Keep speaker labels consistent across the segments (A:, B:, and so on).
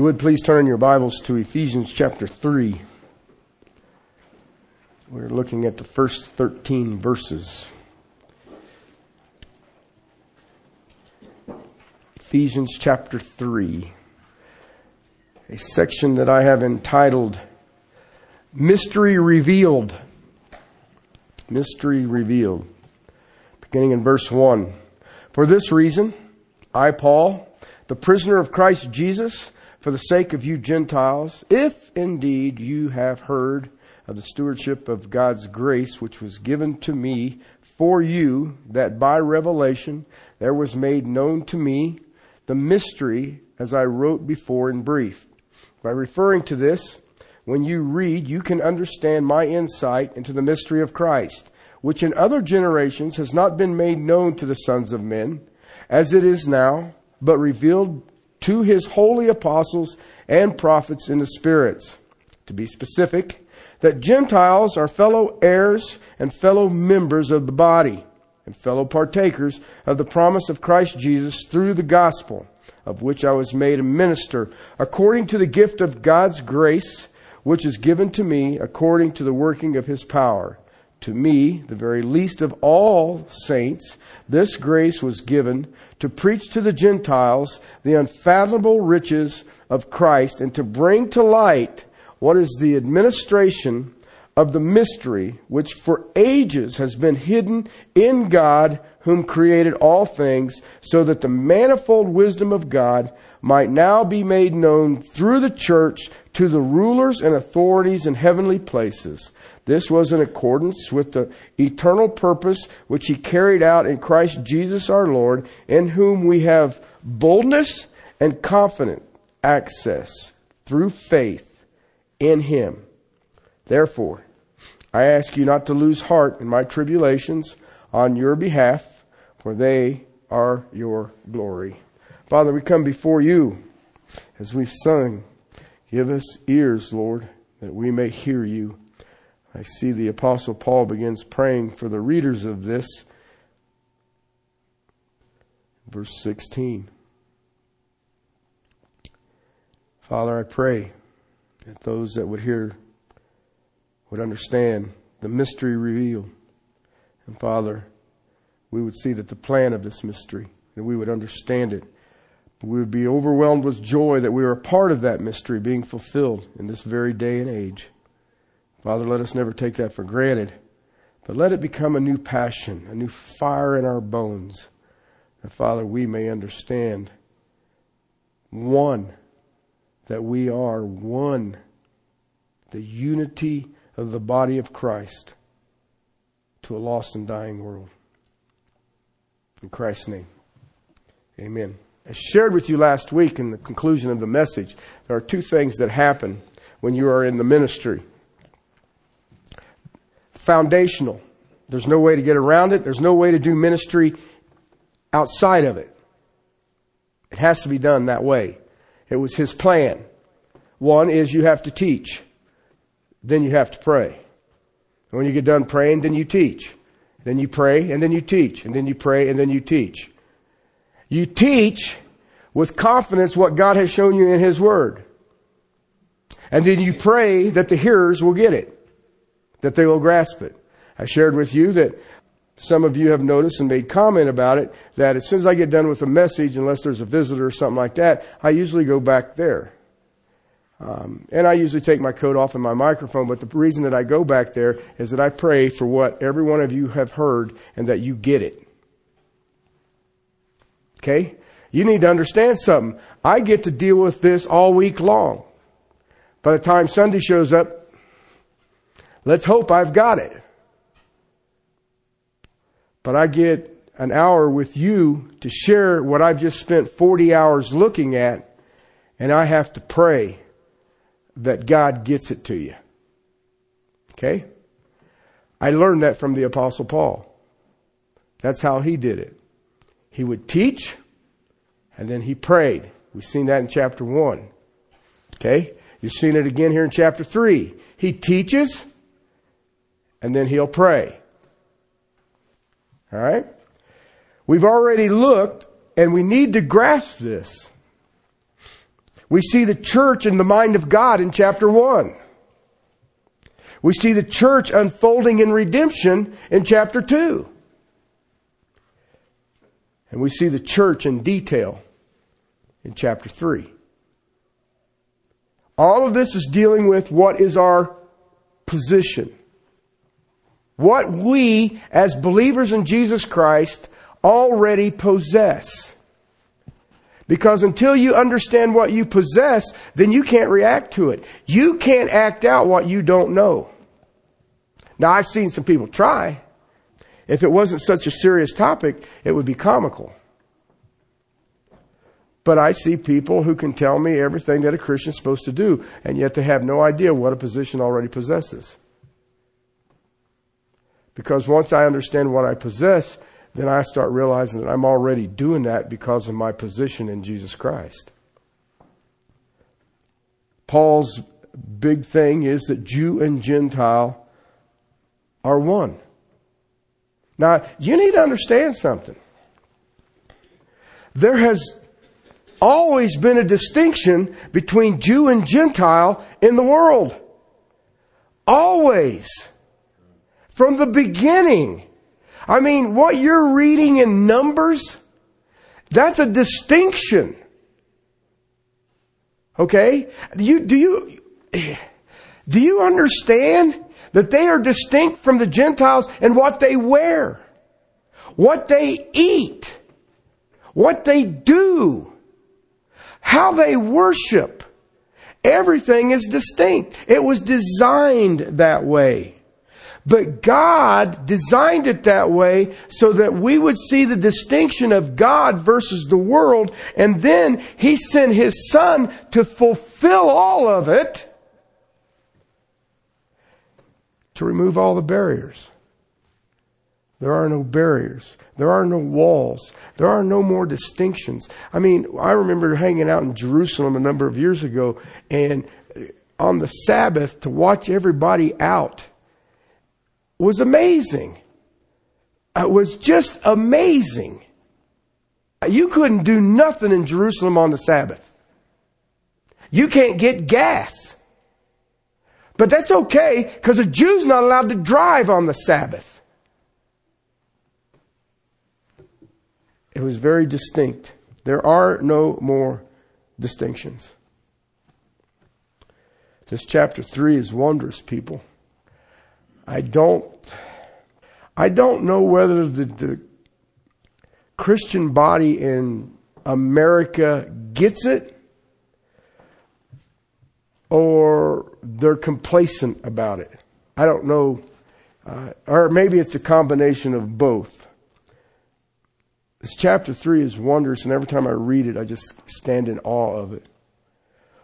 A: you would please turn your Bibles to Ephesians chapter 3. We're looking at the first 13 verses. Ephesians chapter 3. A section that I have entitled Mystery Revealed. Mystery Revealed. Beginning in verse 1. For this reason, I, Paul, the prisoner of Christ Jesus, for the sake of you Gentiles, if indeed you have heard of the stewardship of God's grace which was given to me for you, that by revelation there was made known to me the mystery as I wrote before in brief. By referring to this, when you read, you can understand my insight into the mystery of Christ, which in other generations has not been made known to the sons of men, as it is now, but revealed to his holy apostles and prophets in the spirits. To be specific, that Gentiles are fellow heirs and fellow members of the body and fellow partakers of the promise of Christ Jesus through the gospel, of which I was made a minister according to the gift of God's grace, which is given to me according to the working of his power. To me, the very least of all saints, this grace was given to preach to the Gentiles the unfathomable riches of Christ and to bring to light what is the administration of the mystery which for ages has been hidden in God whom created all things so that the manifold wisdom of God might now be made known through the church to the rulers and authorities in heavenly places. This was in accordance with the eternal purpose which he carried out in Christ Jesus our Lord, in whom we have boldness and confident access through faith in him. Therefore, I ask you not to lose heart in my tribulations on your behalf, for they are your glory. Father, we come before you as we've sung. Give us ears, Lord, that we may hear you. I see the Apostle Paul begins praying for the readers of this. Verse 16. Father, I pray that those that would hear would understand the mystery revealed. And Father, we would see that the plan of this mystery, that we would understand it. We would be overwhelmed with joy that we are a part of that mystery being fulfilled in this very day and age. Father, let us never take that for granted, but let it become a new passion, a new fire in our bones. That, Father, we may understand one, that we are one, the unity of the body of Christ to a lost and dying world. In Christ's name, amen. I shared with you last week in the conclusion of the message, there are two things that happen when you are in the ministry foundational. There's no way to get around it. There's no way to do ministry outside of it. It has to be done that way. It was his plan. One is you have to teach. Then you have to pray. And when you get done praying, then you teach. Then you pray and then you teach. And then you pray and then you teach. You teach with confidence what God has shown you in His Word. And then you pray that the hearers will get it that they will grasp it. I shared with you that some of you have noticed and made comment about it that as soon as I get done with a message, unless there's a visitor or something like that, I usually go back there. Um, and I usually take my coat off and my microphone, but the reason that I go back there is that I pray for what every one of you have heard and that you get it. Okay? You need to understand something. I get to deal with this all week long. By the time Sunday shows up, Let's hope I've got it. But I get an hour with you to share what I've just spent 40 hours looking at, and I have to pray that God gets it to you. Okay? I learned that from the Apostle Paul. That's how he did it. He would teach, and then he prayed. We've seen that in chapter 1. Okay? You've seen it again here in chapter 3. He teaches, and then he'll pray. All right? We've already looked, and we need to grasp this. We see the church in the mind of God in chapter 1. We see the church unfolding in redemption in chapter 2. And we see the church in detail in chapter 3. All of this is dealing with what is our position. What we, as believers in Jesus Christ, already possess. Because until you understand what you possess, then you can't react to it. You can't act out what you don't know. Now, I've seen some people try. If it wasn't such a serious topic, it would be comical. But I see people who can tell me everything that a Christian's supposed to do, and yet they have no idea what a position already possesses. Because once I understand what I possess, then I start realizing that I'm already doing that because of my position in Jesus Christ. Paul's big thing is that Jew and Gentile are one. Now, you need to understand something. There has always been a distinction between Jew and Gentile in the world. Always. From the beginning. I mean, what you're reading in Numbers, that's a distinction. Okay? Do you, do you, do you understand that they are distinct from the Gentiles in what they wear, what they eat, what they do, how they worship? Everything is distinct. It was designed that way. But God designed it that way so that we would see the distinction of God versus the world. And then He sent His Son to fulfill all of it to remove all the barriers. There are no barriers. There are no walls. There are no more distinctions. I mean, I remember hanging out in Jerusalem a number of years ago and on the Sabbath to watch everybody out was amazing. It was just amazing. You couldn't do nothing in Jerusalem on the Sabbath. You can't get gas. But that's okay because a Jew's not allowed to drive on the Sabbath. It was very distinct. There are no more distinctions. This chapter 3 is wondrous, people. I don't, I don't know whether the, the Christian body in America gets it or they're complacent about it. I don't know. Uh, or maybe it's a combination of both. This chapter 3 is wondrous, and every time I read it, I just stand in awe of it.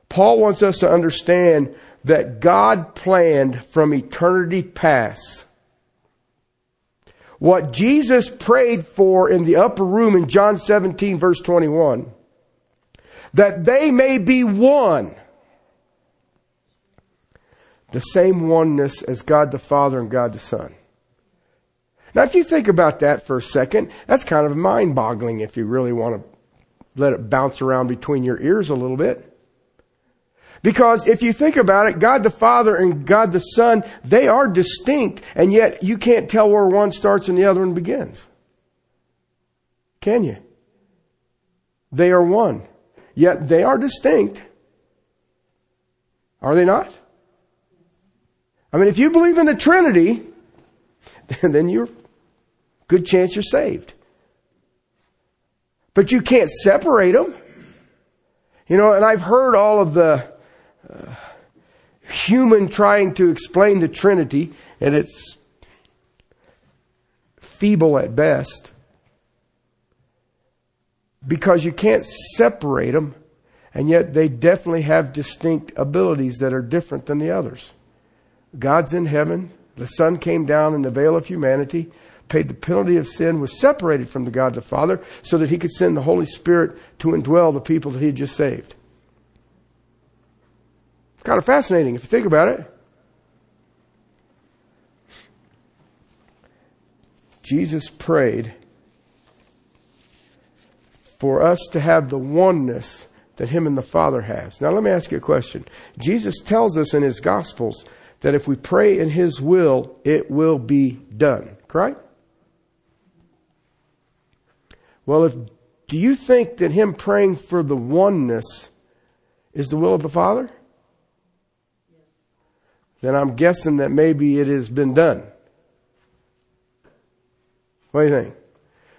A: Paul wants us to understand that God planned from eternity past. What Jesus prayed for in the upper room in John 17 verse 21. That they may be one. The same oneness as God the Father and God the Son. Now if you think about that for a second, that's kind of mind boggling if you really want to let it bounce around between your ears a little bit. Because if you think about it, God the Father and God the Son, they are distinct, and yet you can't tell where one starts and the other one begins. Can you? They are one. Yet they are distinct. Are they not? I mean, if you believe in the Trinity, then you're good chance you're saved. But you can't separate them. You know, and I've heard all of the human trying to explain the Trinity, and it's feeble at best. Because you can't separate them, and yet they definitely have distinct abilities that are different than the others. God's in heaven, the Son came down in the veil of humanity, paid the penalty of sin, was separated from the God the Father, so that he could send the Holy Spirit to indwell the people that he had just saved. Kind of fascinating if you think about it. Jesus prayed for us to have the oneness that him and the Father has. Now let me ask you a question. Jesus tells us in his Gospels that if we pray in his will, it will be done. Correct? Well, if do you think that him praying for the oneness is the will of the Father? Then I'm guessing that maybe it has been done. What do you think?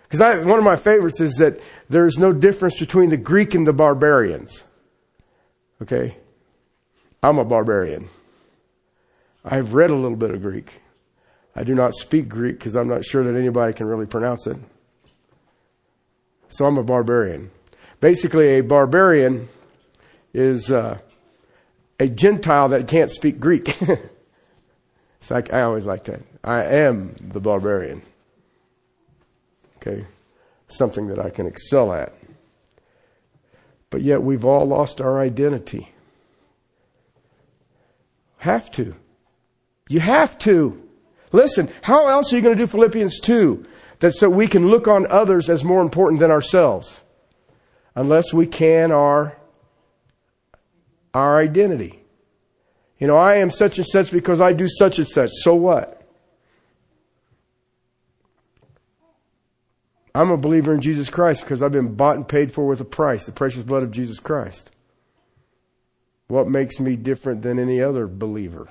A: Because one of my favorites is that there's no difference between the Greek and the barbarians. Okay? I'm a barbarian. I've read a little bit of Greek. I do not speak Greek because I'm not sure that anybody can really pronounce it. So I'm a barbarian. Basically, a barbarian is uh, a Gentile that can't speak Greek. it's like I always like that. I am the barbarian. Okay, something that I can excel at. But yet we've all lost our identity. Have to. You have to. Listen, how else are you going to do Philippians 2? That so we can look on others as more important than ourselves. Unless we can our, our identity. You know, I am such and such because I do such and such. So what? I'm a believer in Jesus Christ because I've been bought and paid for with a price, the precious blood of Jesus Christ. What makes me different than any other believer?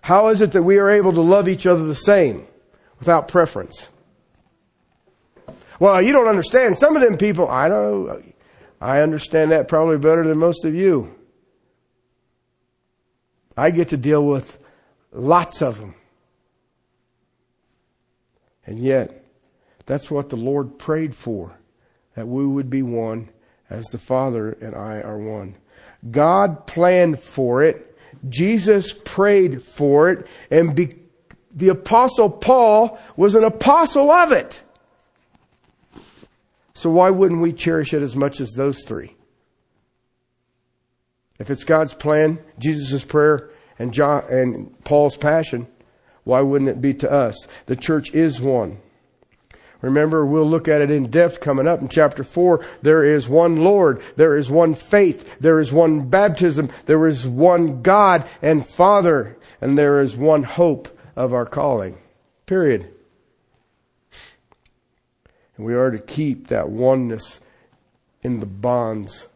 A: How is it that we are able to love each other the same? without preference. Well, you don't understand. Some of them people, I don't I understand that probably better than most of you. I get to deal with lots of them. And yet, that's what the Lord prayed for, that we would be one as the Father and I are one. God planned for it. Jesus prayed for it. And because the apostle Paul was an apostle of it. So why wouldn't we cherish it as much as those three? If it's God's plan, Jesus' prayer, and John and Paul's passion, why wouldn't it be to us? The church is one. Remember, we'll look at it in depth coming up in chapter 4. There is one Lord. There is one faith. There is one baptism. There is one God and Father. And there is one hope of our calling. Period. And we are to keep that oneness in the bonds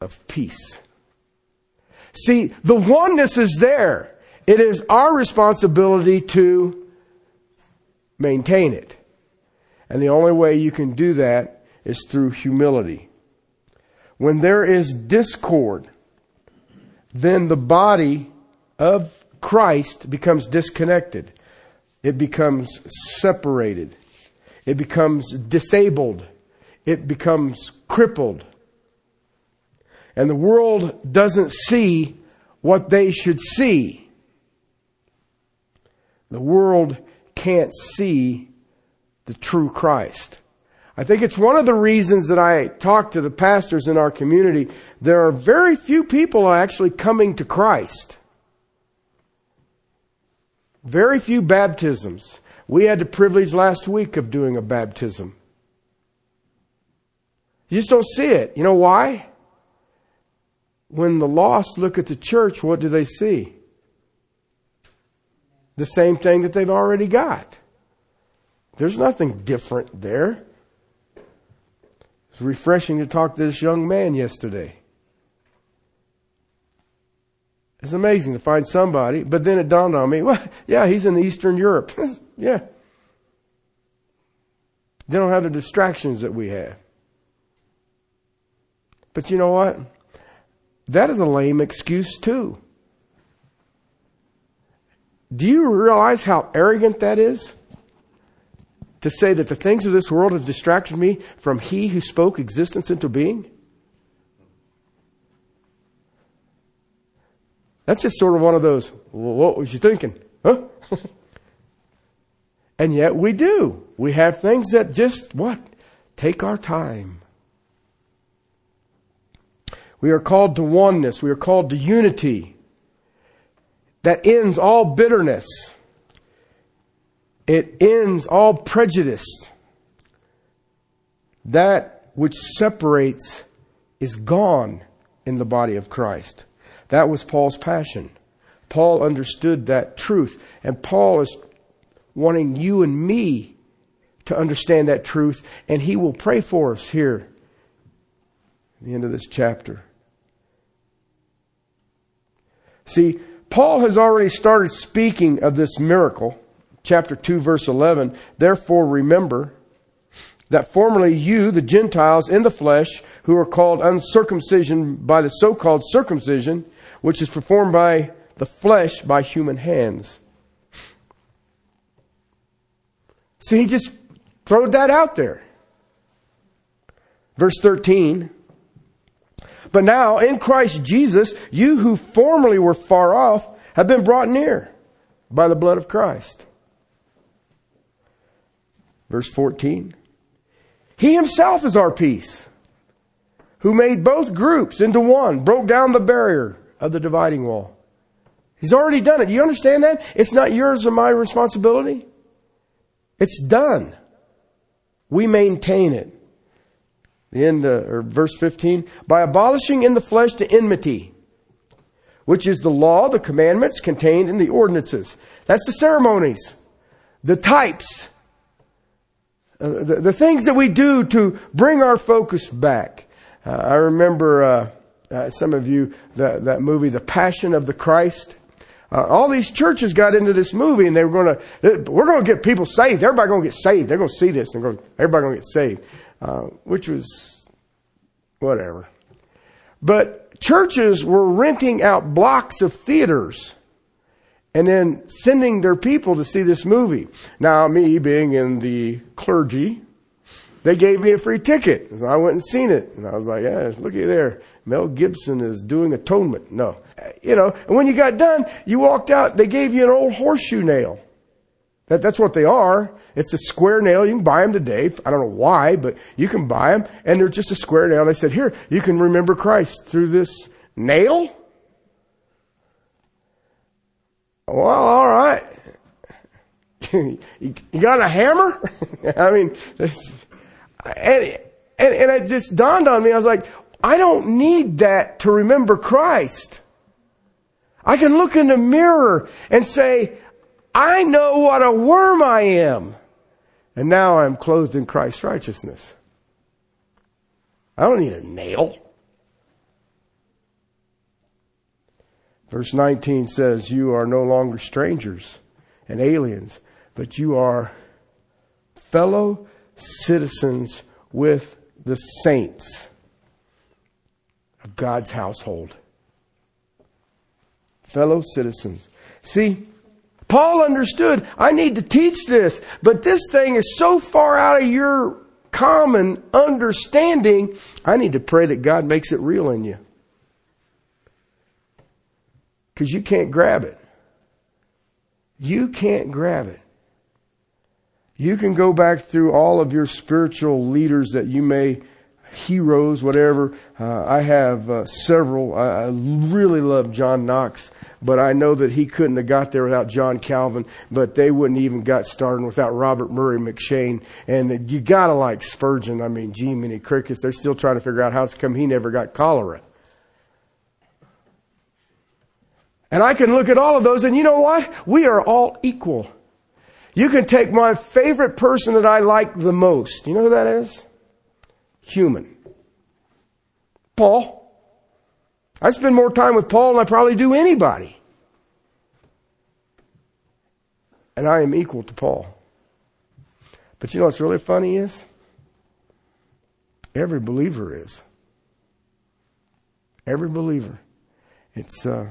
A: of peace. See, the oneness is there. It is our responsibility to maintain it. And the only way you can do that is through humility. When there is discord, then the body of Christ becomes disconnected. It becomes separated. It becomes disabled. It becomes crippled. And the world doesn't see what they should see. The world can't see the true Christ. I think it's one of the reasons that I talk to the pastors in our community. There are very few people actually coming to Christ. Very few baptisms. We had the privilege last week of doing a baptism. You just don't see it. You know why? When the lost look at the church, what do they see? The same thing that they've already got. There's nothing different there. It's refreshing to talk to this young man yesterday. It's amazing to find somebody, but then it dawned on me, well, yeah, he's in Eastern Europe. yeah. They don't have the distractions that we have. But you know what? That is a lame excuse too. Do you realize how arrogant that is? To say that the things of this world have distracted me from He who spoke existence into being? That's just sort of one of those, well, what was you thinking? Huh? and yet we do. We have things that just, what? Take our time. We are called to oneness. We are called to unity that ends all bitterness. It ends all prejudice. That which separates is gone in the body of Christ. That was Paul's passion. Paul understood that truth. And Paul is wanting you and me to understand that truth. And he will pray for us here at the end of this chapter. See, Paul has already started speaking of this miracle. Chapter 2 verse 11. Therefore remember that formerly you, the Gentiles in the flesh, who are called uncircumcision by the so-called circumcision, which is performed by the flesh by human hands. See, he just throwed that out there. Verse 13. But now in Christ Jesus, you who formerly were far off have been brought near by the blood of Christ. Verse 14. He himself is our peace, who made both groups into one, broke down the barrier of the dividing wall. He's already done it. Do you understand that? It's not yours or my responsibility. It's done. We maintain it. The end, uh, or verse 15, by abolishing in the flesh the enmity, which is the law, the commandments contained in the ordinances. That's the ceremonies, the types, uh, the, the, things that we do to bring our focus back. Uh, I remember uh, uh some of you that movie, The Passion of the Christ. Uh, all these churches got into this movie and they were going to, we're going to get people saved. Everybody going to get saved. They're going to see this and go, everybody going to get saved, which was whatever. But churches were renting out blocks of theaters and then sending their people to see this movie. Now, me being in the clergy, they gave me a free ticket. So I went and seen it. And I was like, yeah, look at there. Mel Gibson is doing atonement. No. You know, and when you got done, you walked out, they gave you an old horseshoe nail. That, that's what they are. It's a square nail. You can buy them today. I don't know why, but you can buy them. And they're just a square nail. They said, here, you can remember Christ through this nail. Well, all right. you got a hammer? I mean, and, and, and it just dawned on me. I was like, I don't need that to remember Christ. I can look in the mirror and say, I know what a worm I am. And now I'm clothed in Christ's righteousness. I don't need a nail. Verse 19 says, You are no longer strangers and aliens, but you are fellow citizens with the saints of God's household. Fellow citizens. See, Paul understood, I need to teach this, but this thing is so far out of your common understanding, I need to pray that God makes it real in you because you can't grab it. You can't grab it. You can go back through all of your spiritual leaders that you may, heroes, whatever. Uh, I have uh, several. I, I really love John Knox, but I know that he couldn't have got there without John Calvin, but they wouldn't even got started without Robert Murray M'Cheyne. And you gotta like Spurgeon. I mean, gee, many crickets. They're still trying to figure out how it's come he never got cholera. And I can look at all of those and you know what? We are all equal. You can take my favorite person that I like the most. You know who that is? Human. Paul. I spend more time with Paul than I probably do anybody. And I am equal to Paul. But you know what's really funny is? Every believer is. Every believer. It's, uh,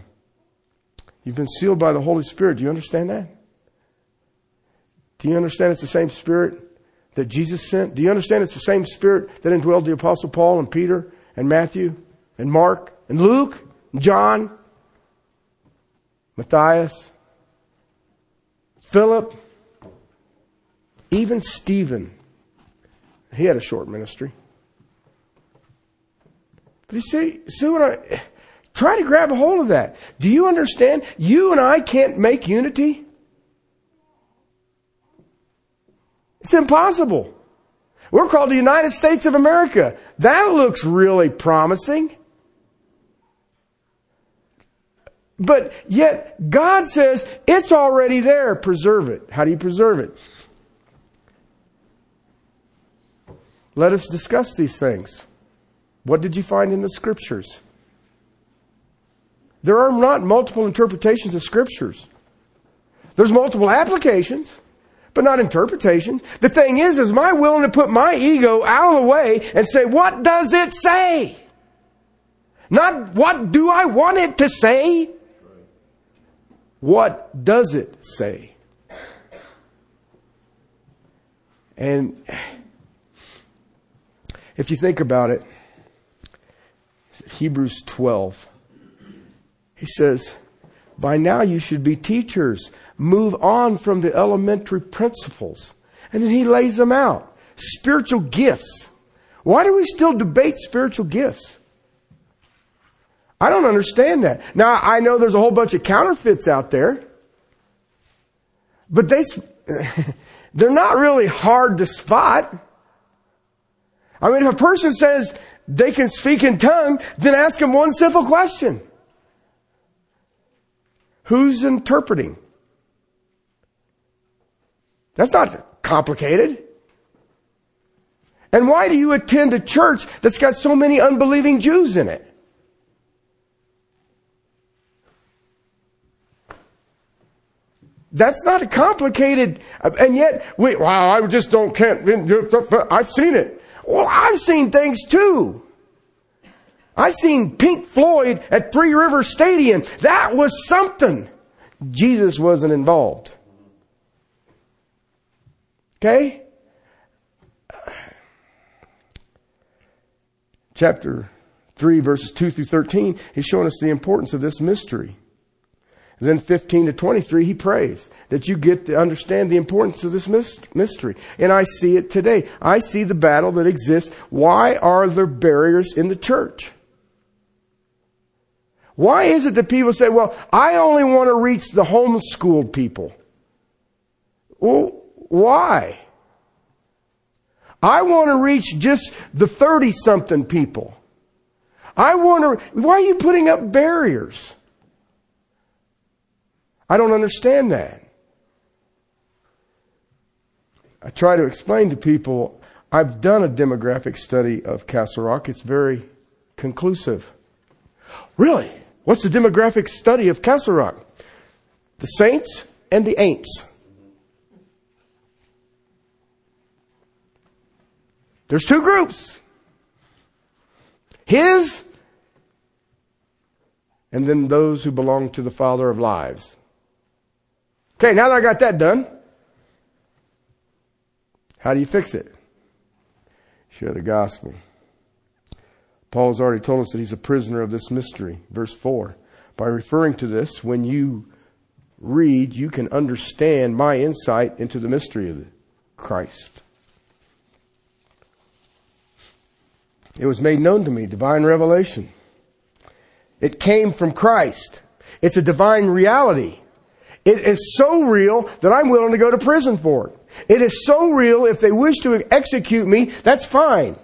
A: You've been sealed by the Holy Spirit. Do you understand that? Do you understand it's the same Spirit that Jesus sent? Do you understand it's the same Spirit that indwelled the Apostle Paul and Peter and Matthew and Mark and Luke and John, Matthias, Philip, even Stephen? He had a short ministry. But you see, see what I Try to grab a hold of that. Do you understand? You and I can't make unity. It's impossible. We're called the United States of America. That looks really promising. But yet God says it's already there. Preserve it. How do you preserve it? Let us discuss these things. What did you find in the scriptures? There are not multiple interpretations of scriptures. There's multiple applications, but not interpretations. The thing is, is my willing to put my ego out of the way and say, what does it say? Not what do I want it to say? What does it say? And if you think about it, Hebrews 12, he says, by now you should be teachers. Move on from the elementary principles. And then he lays them out. Spiritual gifts. Why do we still debate spiritual gifts? I don't understand that. Now, I know there's a whole bunch of counterfeits out there, but they, they're not really hard to spot. I mean, if a person says they can speak in tongue, then ask them one simple question. Who's interpreting? That's not complicated. And why do you attend a church that's got so many unbelieving Jews in it? That's not a complicated, and yet, we, wow, I just don't, can't, I've seen it. Well, I've seen things too. I've seen Pink Floyd at Three River Stadium. That was something. Jesus wasn't involved. Okay? Chapter 3, verses 2 through 13, he's showing us the importance of this mystery. And then 15 to 23, he prays that you get to understand the importance of this mystery. And I see it today. I see the battle that exists. Why are there barriers in the church? Why is it that people say, well, I only want to reach the homeschooled people? Well, why? I want to reach just the 30 something people. I want to, why are you putting up barriers? I don't understand that. I try to explain to people I've done a demographic study of Castle Rock. It's very conclusive. Really? What's the demographic study of Castle Rock? The saints and the ain'ts. There's two groups. His and then those who belong to the Father of lives. Okay, now that I got that done, how do you fix it? Share the gospel. Paul's already told us that he's a prisoner of this mystery. Verse 4. By referring to this, when you read, you can understand my insight into the mystery of Christ. It was made known to me, divine revelation. It came from Christ. It's a divine reality. It is so real that I'm willing to go to prison for it. It is so real if they wish to execute me, that's fine.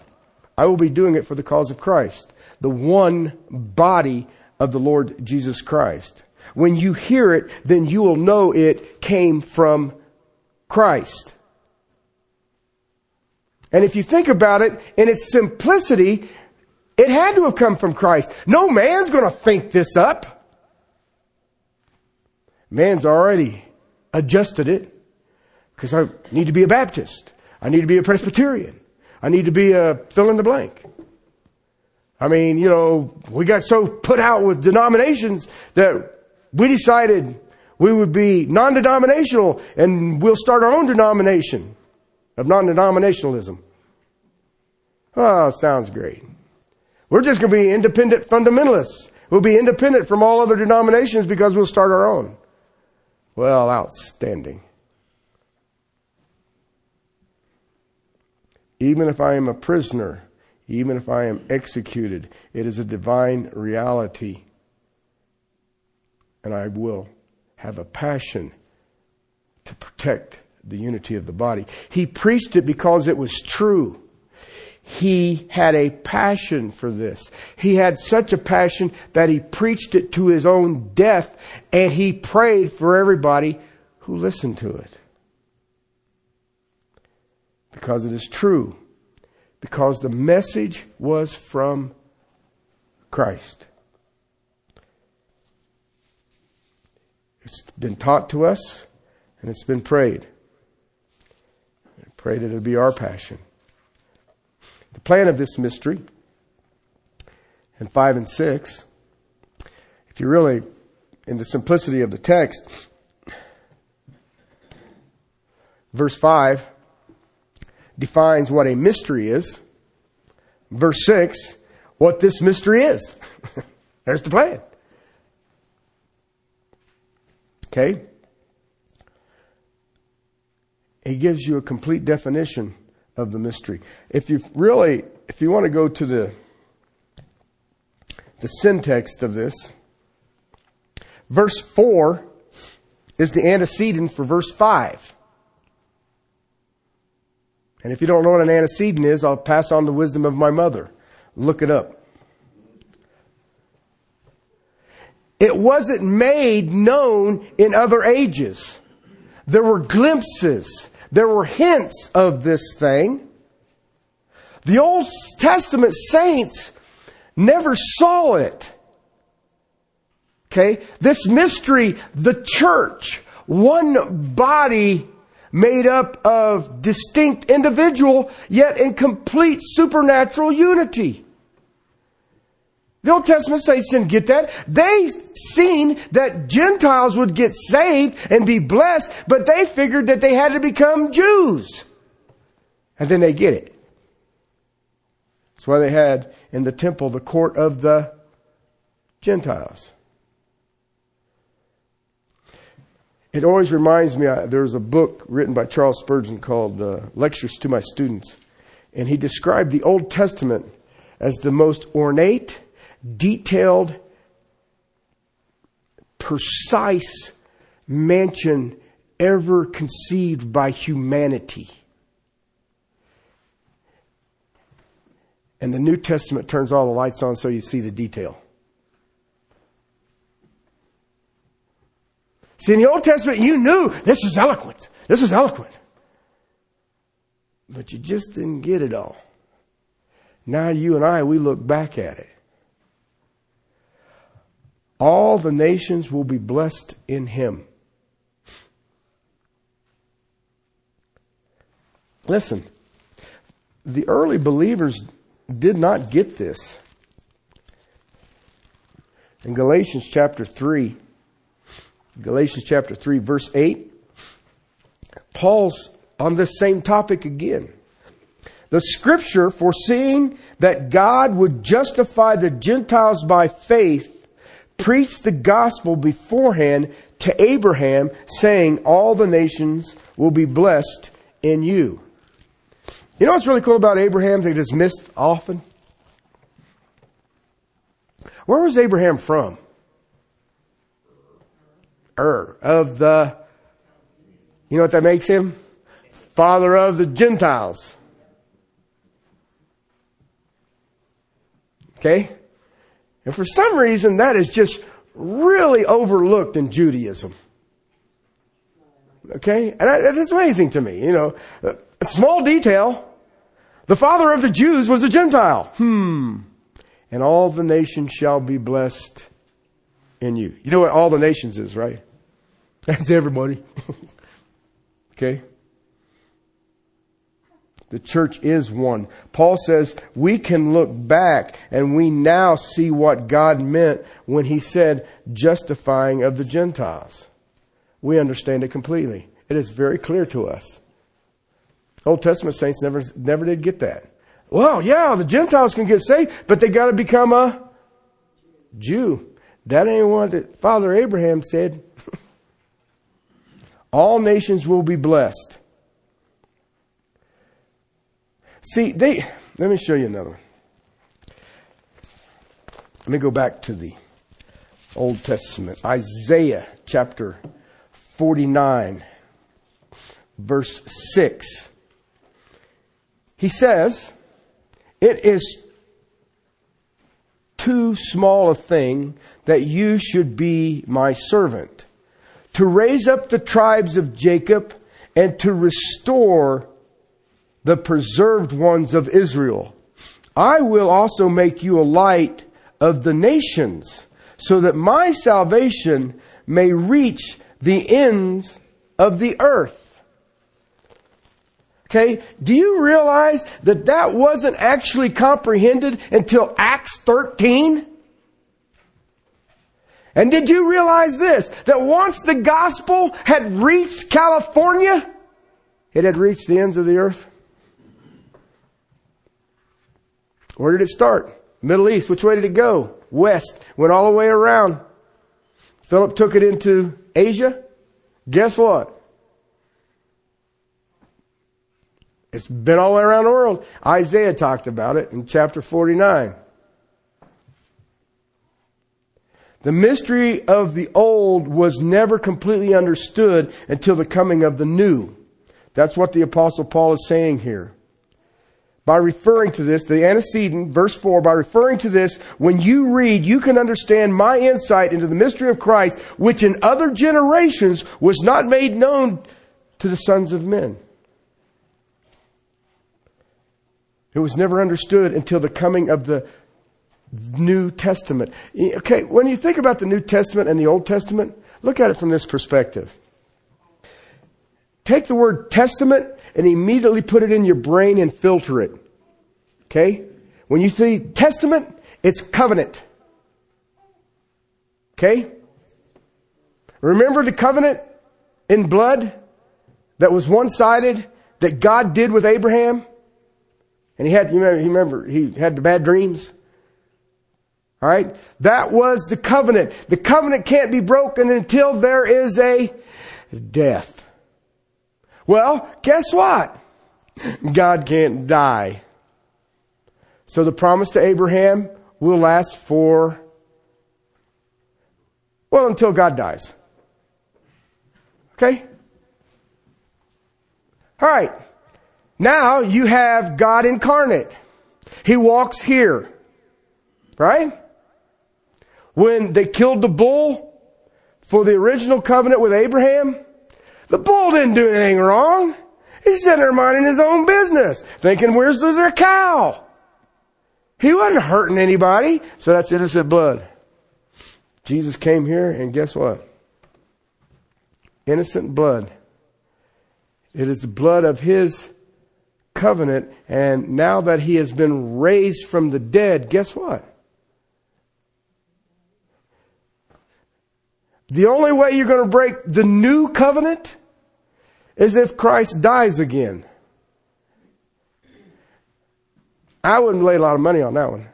A: I will be doing it for the cause of Christ. The one body of the Lord Jesus Christ. When you hear it, then you will know it came from Christ. And if you think about it in its simplicity, it had to have come from Christ. No man's going to think this up. Man's already adjusted it because I need to be a Baptist. I need to be a Presbyterian. I need to be a fill in the blank. I mean, you know, we got so put out with denominations that we decided we would be non-denominational and we'll start our own denomination of non-denominationalism. Oh, sounds great. We're just going to be independent fundamentalists. We'll be independent from all other denominations because we'll start our own. Well, outstanding. Even if I am a prisoner, even if I am executed, it is a divine reality. And I will have a passion to protect the unity of the body. He preached it because it was true. He had a passion for this. He had such a passion that he preached it to his own death and he prayed for everybody who listened to it. Because it is true. Because the message was from Christ. It's been taught to us and it's been prayed. Pray that it'll be our passion. The plan of this mystery in 5 and 6, if you really, in the simplicity of the text, verse 5 defines what a mystery is. Verse 6, what this mystery is. There's the plan. Okay? He gives you a complete definition of the mystery. If you really, if you want to go to the, the syntax of this, verse 4 is the antecedent for verse 5. And if you don't know what an antecedent is, I'll pass on the wisdom of my mother. Look it up. It wasn't made known in other ages. There were glimpses. There were hints of this thing. The Old Testament saints never saw it. Okay? This mystery, the church, one body made up of distinct individual, yet in complete supernatural unity. The Old Testament saints didn't get that. They seen that Gentiles would get saved and be blessed, but they figured that they had to become Jews. And then they get it. That's why they had in the temple the court of the Gentiles. It always reminds me, uh, there was a book written by Charles Spurgeon called uh, Lectures to My Students. And he described the Old Testament as the most ornate, detailed, precise mansion ever conceived by humanity. And the New Testament turns all the lights on so you see the detail. See, in the Old Testament, you knew this is eloquent. This is eloquent. But you just didn't get it all. Now you and I, we look back at it. All the nations will be blessed in him. Listen, the early believers did not get this. In Galatians chapter 3, Galatians chapter 3, verse 8, Paul's on this same topic again. The scripture foreseeing that God would justify the Gentiles by faith preached the gospel beforehand to Abraham, saying, All the nations will be blessed in you. You know what's really cool about Abraham they is missed often? Where was Abraham from? Ur, of the, you know what that makes him? Father of the Gentiles. Okay? And for some reason, that is just really overlooked in Judaism. Okay? And that's amazing to me, you know. A small detail. The father of the Jews was a Gentile. Hmm. And all the nations shall be blessed in you. You know what all the nations is, right? That's everybody. okay? The church is one. Paul says we can look back and we now see what God meant when he said justifying of the Gentiles. We understand it completely. It is very clear to us. Old Testament saints never, never did get that. Well, yeah, the Gentiles can get saved, but they gotta become a Jew. That ain't what Father Abraham said. All nations will be blessed. See, they, let me show you another one. Let me go back to the Old Testament. Isaiah chapter 49, verse 6. He says, It is too small a thing that you should be my servant, to raise up the tribes of Jacob and to restore the preserved ones of Israel. I will also make you a light of the nations, so that my salvation may reach the ends of the earth. Okay, do you realize that that wasn't actually comprehended until Acts 13? And did you realize this? That once the gospel had reached California, it had reached the ends of the earth? Where did it start? Middle East. Which way did it go? West. Went all the way around. Philip took it into Asia. Guess what? It's been all the way around the world. Isaiah talked about it in chapter 49. The mystery of the old was never completely understood until the coming of the new. That's what the apostle Paul is saying here. By referring to this, the antecedent, verse 4, by referring to this, when you read, you can understand my insight into the mystery of Christ, which in other generations was not made known to the sons of men. It was never understood until the coming of the New Testament. Okay, when you think about the New Testament and the Old Testament, look at it from this perspective. Take the word testament and immediately put it in your brain and filter it. Okay? When you see testament, it's covenant. Okay? Remember the covenant in blood that was one-sided that God did with Abraham? And he had, you remember, he remember, he had the bad dreams. Alright? That was the covenant. The covenant can't be broken until there is a death. Well, guess what? God can't die. So the promise to Abraham will last for, well, until God dies. Okay? Alright. Now you have God incarnate. He walks here. Right? When they killed the bull for the original covenant with Abraham, the bull didn't do anything wrong. He's sitting there minding his own business, thinking, where's the cow? He wasn't hurting anybody, so that's innocent blood. Jesus came here and guess what? Innocent blood. It is the blood of his covenant, and now that he has been raised from the dead, guess what? The only way you're going to break the new covenant is if Christ dies again. I wouldn't lay a lot of money on that one.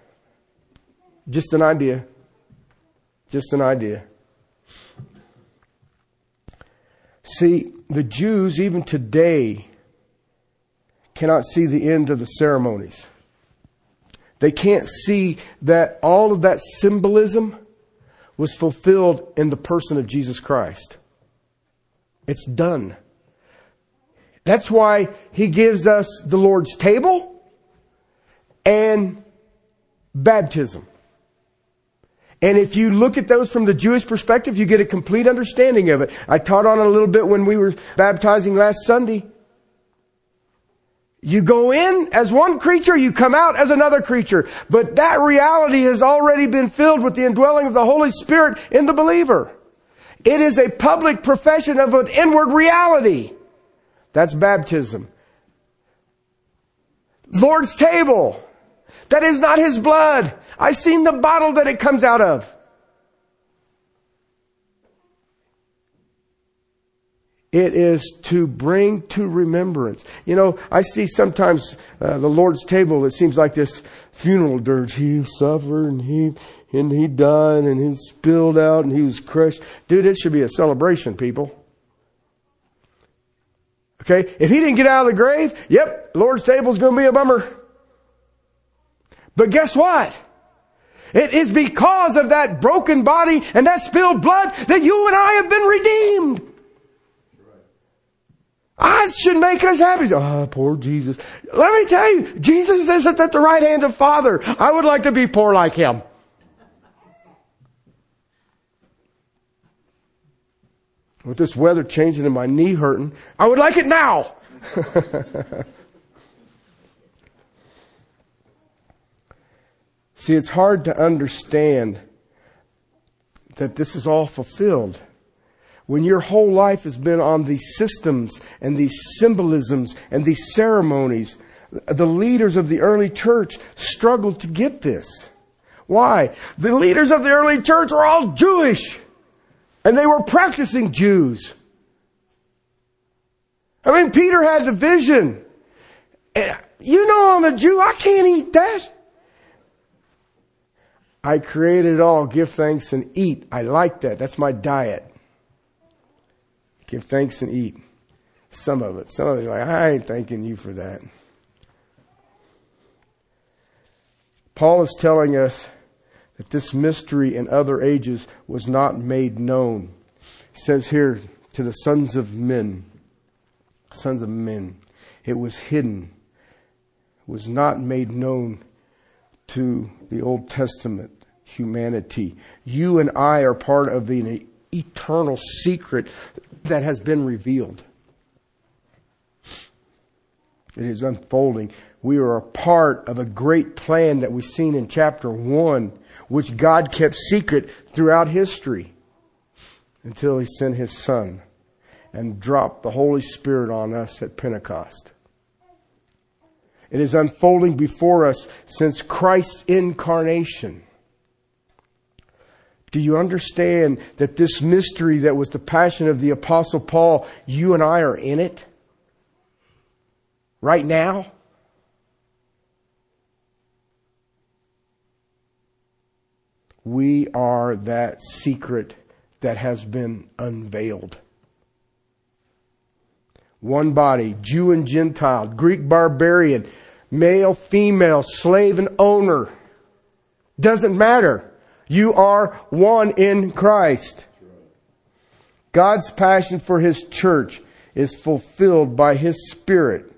A: Just an idea. Just an idea. See, the Jews, even today, cannot see the end of the ceremonies. They can't see that all of that symbolism was fulfilled in the person of Jesus Christ. It's done. That's why he gives us the Lord's table and baptism. And if you look at those from the Jewish perspective, you get a complete understanding of it. I taught on it a little bit when we were baptizing last Sunday. You go in as one creature, you come out as another creature. But that reality has already been filled with the indwelling of the Holy Spirit in the believer. It is a public profession of an inward reality. That's baptism. Lord's table. That is not His blood. I've seen the bottle that it comes out of. It is to bring to remembrance. You know, I see sometimes uh, the Lord's table. It seems like this funeral dirge. He suffered and he and he died and he spilled out and he was crushed. Dude, it should be a celebration, people. Okay, if he didn't get out of the grave, yep, Lord's table is going to be a bummer. But guess what? It is because of that broken body and that spilled blood that you and I have been redeemed. I should make us happy. Oh, poor Jesus. Let me tell you, Jesus isn't at the right hand of Father. I would like to be poor like him. With this weather changing and my knee hurting, I would like it now. See, it's hard to understand that this is all fulfilled. When your whole life has been on these systems and these symbolisms and these ceremonies, the leaders of the early church struggled to get this. Why? The leaders of the early church were all Jewish and they were practicing Jews. I mean, Peter had the vision. Eh, you know I'm a Jew. I can't eat that. I created it all. Give thanks and eat. I like that. That's my diet. Give thanks and eat. Some of it. Some of it, like, I ain't thanking you for that. Paul is telling us that this mystery in other ages was not made known. He says here to the sons of men, sons of men, it was hidden, was not made known to the Old Testament humanity. You and I are part of an eternal secret that has been revealed. It is unfolding. We are a part of a great plan that we've seen in chapter one, which God kept secret throughout history until He sent His Son and dropped the Holy Spirit on us at Pentecost. It is unfolding before us since Christ's incarnation. Do you understand that this mystery that was the passion of the apostle Paul, you and I are in it? Right now? We are that secret that has been unveiled. One body, Jew and Gentile, Greek barbarian, male, female, slave and owner. Doesn't matter. You are one in Christ. God's passion for His church is fulfilled by His Spirit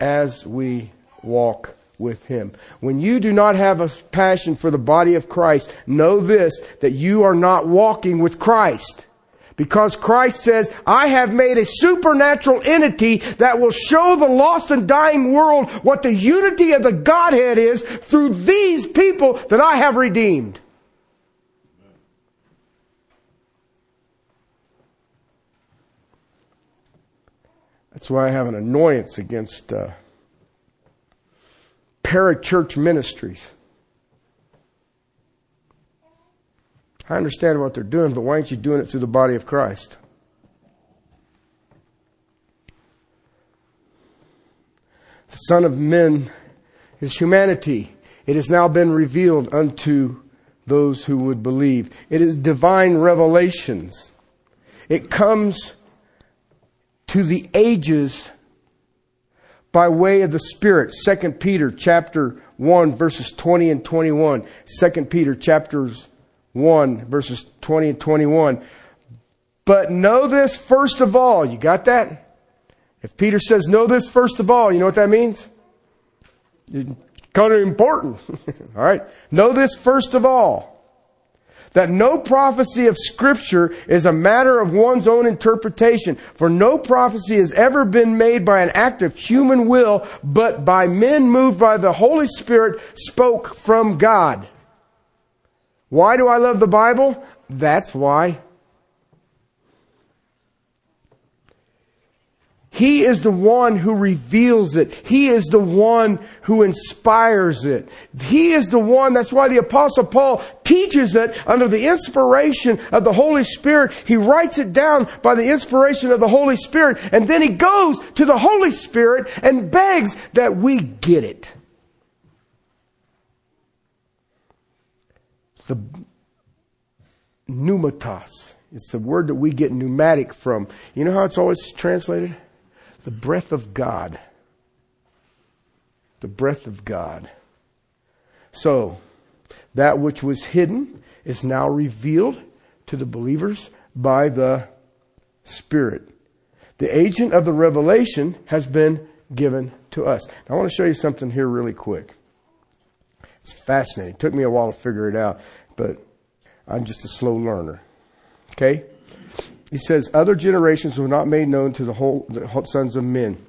A: as we walk with Him. When you do not have a passion for the body of Christ, know this, that you are not walking with Christ. Because Christ says, I have made a supernatural entity that will show the lost and dying world what the unity of the Godhead is through these people that I have redeemed. That's why I have an annoyance against uh, parachurch ministries. I understand what they're doing, but why aren't you doing it through the body of Christ? The Son of Men is humanity. It has now been revealed unto those who would believe. It is divine revelations. It comes to the ages by way of the Spirit. 2 Peter chapter 1 verses 20 and 21. 2 Peter chapters 1 verses 20 and 21. But know this first of all. You got that? If Peter says know this first of all, you know what that means? It's kind of important. all right. Know this first of all that no prophecy of scripture is a matter of one's own interpretation, for no prophecy has ever been made by an act of human will, but by men moved by the Holy Spirit spoke from God. Why do I love the Bible? That's why. He is the one who reveals it. He is the one who inspires it. He is the one, that's why the apostle Paul teaches it under the inspiration of the Holy Spirit. He writes it down by the inspiration of the Holy Spirit and then he goes to the Holy Spirit and begs that we get it. The pneumatos. It's the word that we get pneumatic from. You know how it's always translated? the breath of God. The breath of God. So, that which was hidden is now revealed to the believers by the Spirit. The agent of the revelation has been given to us. Now, I want to show you something here really quick. It's fascinating. It took me a while to figure it out, but I'm just a slow learner. Okay? He says, other generations were not made known to the whole the sons of men.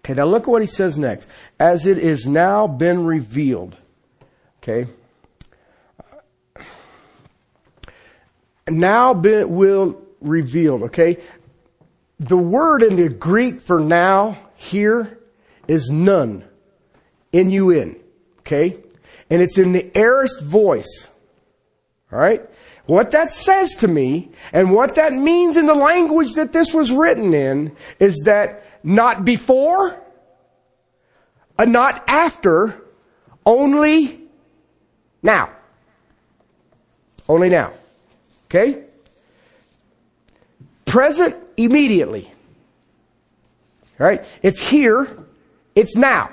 A: Okay, now look at what he says next. As it is now been revealed. Okay? Now been, will revealed. Okay? The word in the Greek for now here is none. N-U-N. Okay? And it's in the aorist voice. Alright? What that says to me, and what that means in the language that this was written in, is that not before, and not after, only now. Only now. Okay? Present immediately. Right? It's here. It's now.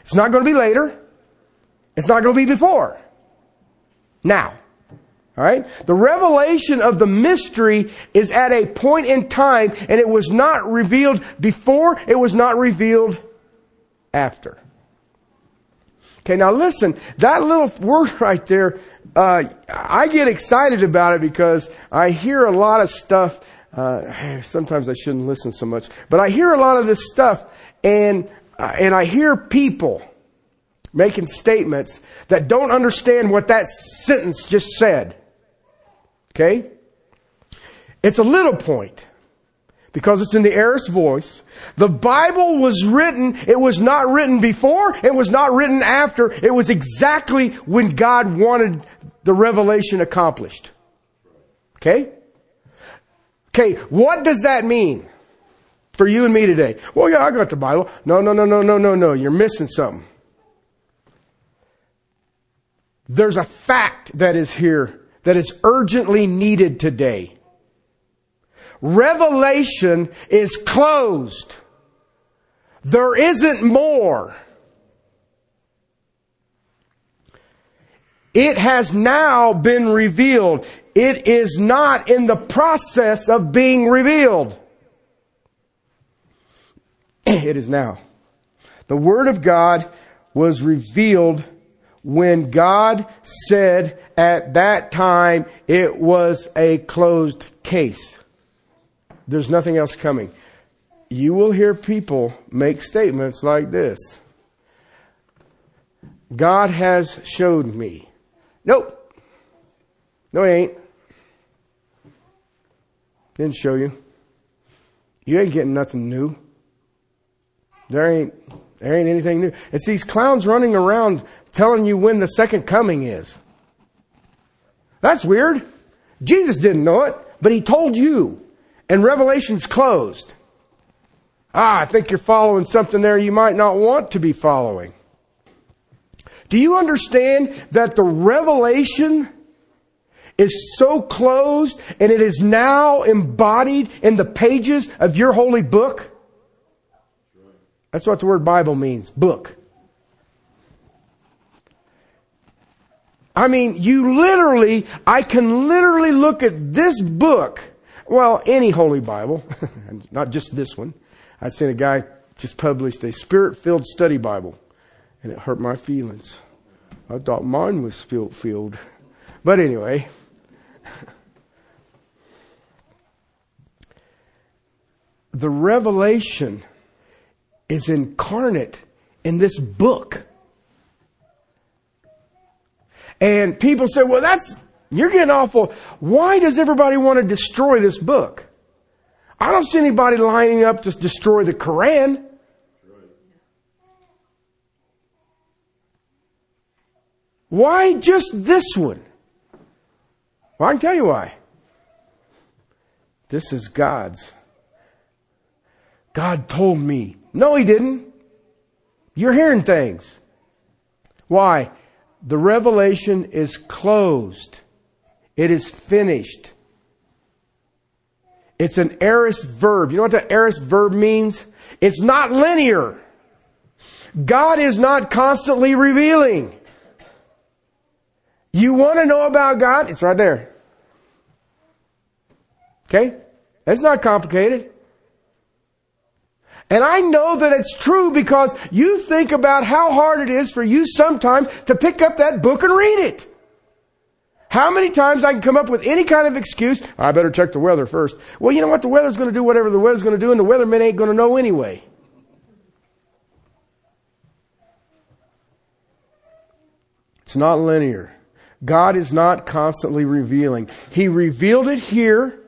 A: It's not going to be later. It's not going to be before. Now. Alright? The revelation of the mystery is at a point in time and it was not revealed before, it was not revealed after. Okay, now listen, that little word right there, uh, I get excited about it because I hear a lot of stuff. Uh, sometimes I shouldn't listen so much, but I hear a lot of this stuff, and uh, and I hear people making statements that don't understand what that sentence just said. Okay, it's a little point because it's in the aorist voice. The Bible was written, it was not written before, it was not written after, it was exactly when God wanted the revelation accomplished. Okay? Okay, what does that mean for you and me today? Well, yeah, I got the Bible. No, no, no, no, no, no, no. You're missing something. There's a fact that is here that is urgently needed today. Revelation is closed. There isn't more. It has now been revealed. It is not in the process of being revealed. It is now. The Word of God was revealed when God said at that time it was a closed case. There's nothing else coming. You will hear people make statements like this. God has showed me. Nope. No, he ain't. Didn't show you. You ain't getting nothing new. There ain't, there ain't anything new. It's these clowns running around telling you when the second coming is. That's weird. Jesus didn't know it, but he told you and Revelation's closed. Ah, I think you're following something there you might not want to be following. Do you understand that the revelation is so closed and it is now embodied in the pages of your holy book? That's what the word Bible means. Book. I mean, you literally, I can literally look at this book well, any Holy Bible, not just this one. I seen a guy just published a spirit-filled study Bible, and it hurt my feelings. I thought mine was spirit-filled. But anyway, the revelation is incarnate in this book. And people say, well, that's, you're getting awful. Why does everybody want to destroy this book? I don't see anybody lining up to destroy the Koran. Why just this one? Well, I can tell you why. This is God's. God told me. No, He didn't. You're hearing things. Why? The revelation is closed. It is finished. It's an aorist verb. You know what the aorist verb means? It's not linear. God is not constantly revealing. You want to know about God? It's right there. Okay? It's not complicated. And I know that it's true because you think about how hard it is for you sometimes to pick up that book and read it. How many times I can come up with any kind of excuse, I better check the weather first. Well, you know what? The weather's going to do whatever the weather's going to do and the weatherman ain't going to know anyway. It's not linear. God is not constantly revealing. He revealed it here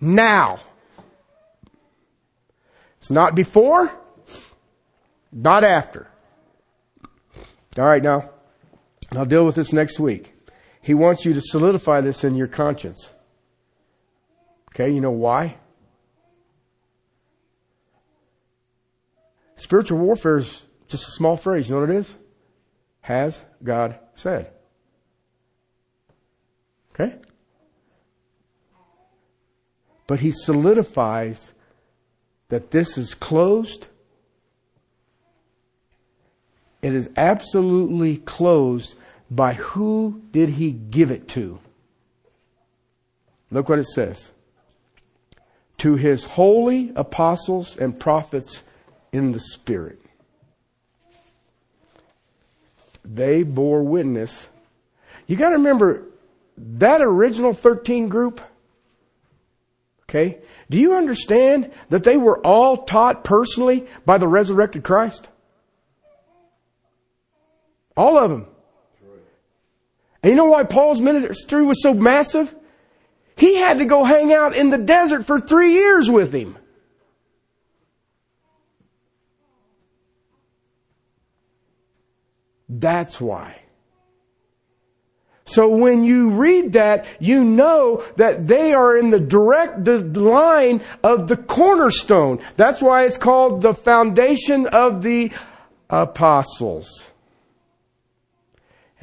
A: now. Not before, not after. All right, now, I'll deal with this next week. He wants you to solidify this in your conscience. Okay, you know why? Spiritual warfare is just a small phrase. You know what it is? Has God said? Okay? But he solidifies that this is closed. It is absolutely closed by who did he give it to? Look what it says. To his holy apostles and prophets in the Spirit. They bore witness. You got to remember that original 13 group Okay? Do you understand that they were all taught personally by the resurrected Christ? All of them. And you know why Paul's ministry was so massive? He had to go hang out in the desert for three years with him. That's why. So when you read that, you know that they are in the direct line of the cornerstone. That's why it's called the foundation of the apostles.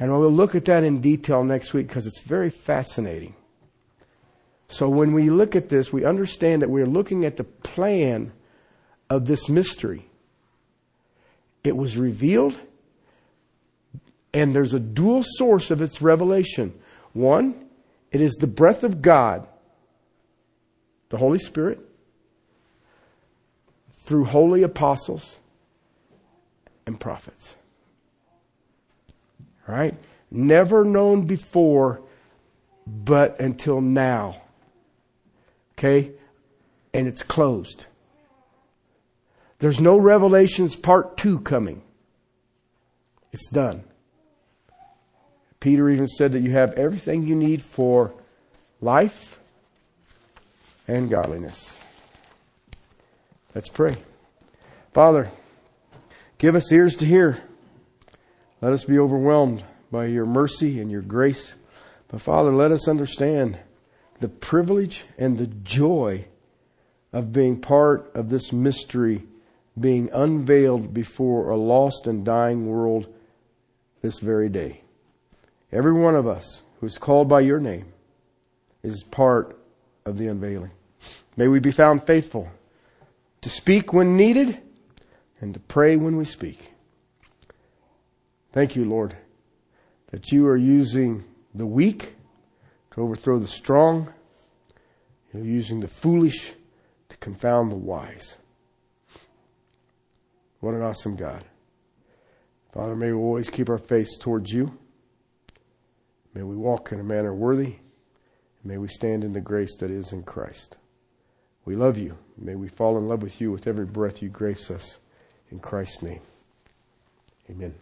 A: And we'll look at that in detail next week because it's very fascinating. So when we look at this, we understand that we're looking at the plan of this mystery. It was revealed and there's a dual source of its revelation. One, it is the breath of God, the Holy Spirit, through holy apostles and prophets. Right? Never known before, but until now. Okay? And it's closed. There's no Revelations part two coming. It's done. Peter even said that you have everything you need for life and godliness. Let's pray. Father, give us ears to hear. Let us be overwhelmed by your mercy and your grace. But Father, let us understand the privilege and the joy of being part of this mystery being unveiled before a lost and dying world this very day. Every one of us who is called by your name is part of the unveiling. May we be found faithful to speak when needed and to pray when we speak. Thank you, Lord, that you are using the weak to overthrow the strong. You're using the foolish to confound the wise. What an awesome God. Father, may we always keep our face towards you. May we walk in a manner worthy. May we stand in the grace that is in Christ. We love you. May we fall in love with you with every breath you grace us. In Christ's name. Amen.